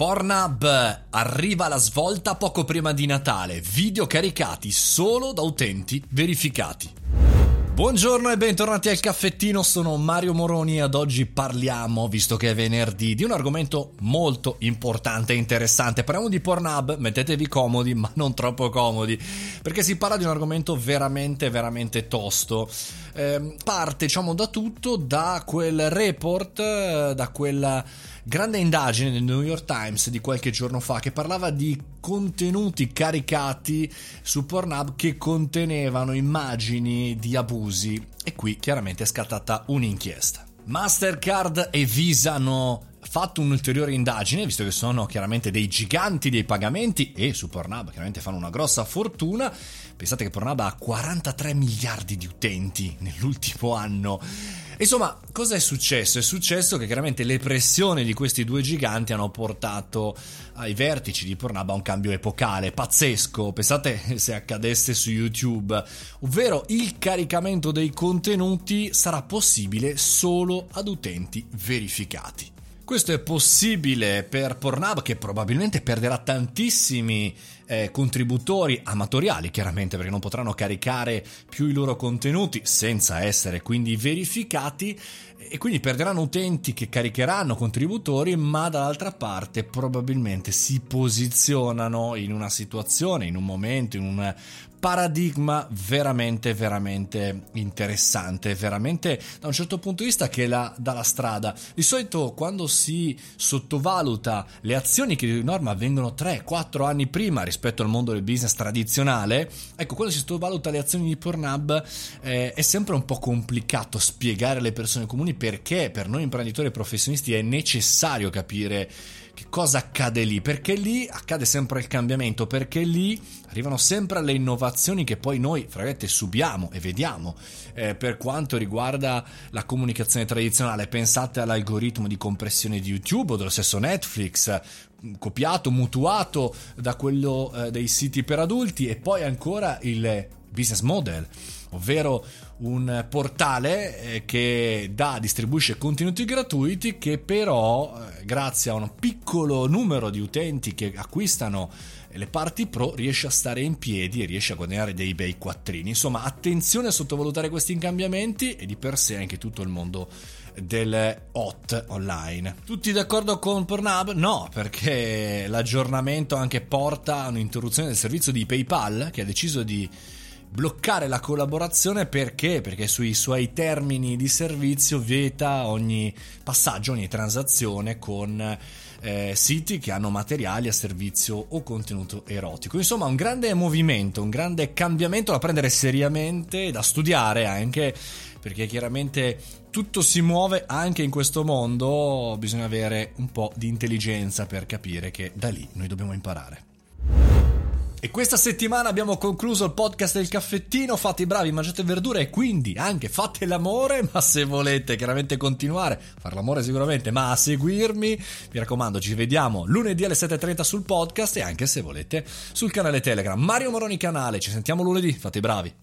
Pornhub arriva alla svolta poco prima di Natale, video caricati solo da utenti verificati. Buongiorno e bentornati al caffettino, sono Mario Moroni e ad oggi parliamo, visto che è venerdì, di un argomento molto importante e interessante. Parliamo di Pornhub, mettetevi comodi ma non troppo comodi, perché si parla di un argomento veramente veramente tosto. Eh, parte diciamo da tutto, da quel report, eh, da quella grande indagine del New York Times di qualche giorno fa che parlava di contenuti caricati su Pornhub che contenevano immagini di abusi e qui chiaramente è scattata un'inchiesta. Mastercard e Visa hanno fatto un'ulteriore indagine, visto che sono chiaramente dei giganti dei pagamenti e su Pornhub chiaramente fanno una grossa fortuna. Pensate che Pornhub ha 43 miliardi di utenti nell'ultimo anno Insomma, cosa è successo? È successo che chiaramente le pressioni di questi due giganti hanno portato ai vertici di Pornhub a un cambio epocale, pazzesco. Pensate se accadesse su YouTube, ovvero il caricamento dei contenuti sarà possibile solo ad utenti verificati. Questo è possibile per Pornhub che probabilmente perderà tantissimi eh, contributori amatoriali, chiaramente perché non potranno caricare più i loro contenuti senza essere quindi verificati. E quindi perderanno utenti che caricheranno contributori, ma dall'altra parte probabilmente si posizionano in una situazione, in un momento, in un paradigma veramente veramente interessante veramente da un certo punto di vista che la dà la strada. Di solito quando si sottovaluta le azioni che di norma avvengono 3-4 anni prima rispetto al mondo del business tradizionale ecco quando si sottovaluta le azioni di Pornhub eh, è sempre un po' complicato spiegare alle persone comuni perché per noi imprenditori e professionisti è necessario capire che cosa accade lì? Perché lì accade sempre il cambiamento, perché lì arrivano sempre le innovazioni che poi noi, fra virgolette, subiamo e vediamo. Eh, per quanto riguarda la comunicazione tradizionale, pensate all'algoritmo di compressione di YouTube o dello stesso Netflix, copiato, mutuato da quello eh, dei siti per adulti e poi ancora il business model ovvero un portale eh, che dà, distribuisce contenuti gratuiti che però, eh, grazie a un piccolo numero di utenti che acquistano le parti pro, riesce a stare in piedi e riesce a guadagnare dei bei quattrini. Insomma, attenzione a sottovalutare questi incambiamenti e di per sé anche tutto il mondo del hot online. Tutti d'accordo con Pornhub? No, perché l'aggiornamento anche porta a un'interruzione del servizio di PayPal che ha deciso di bloccare la collaborazione perché? Perché sui suoi termini di servizio vieta ogni passaggio, ogni transazione con eh, siti che hanno materiali a servizio o contenuto erotico. Insomma, un grande movimento, un grande cambiamento da prendere seriamente, da studiare anche, perché chiaramente tutto si muove anche in questo mondo, bisogna avere un po' di intelligenza per capire che da lì noi dobbiamo imparare. E questa settimana abbiamo concluso il podcast del caffettino. Fate i bravi, mangiate verdure e quindi anche fate l'amore. Ma se volete chiaramente continuare, fare l'amore sicuramente, ma a seguirmi, mi raccomando, ci vediamo lunedì alle 7.30 sul podcast e anche se volete sul canale Telegram. Mario Moroni Canale, ci sentiamo lunedì. Fate i bravi.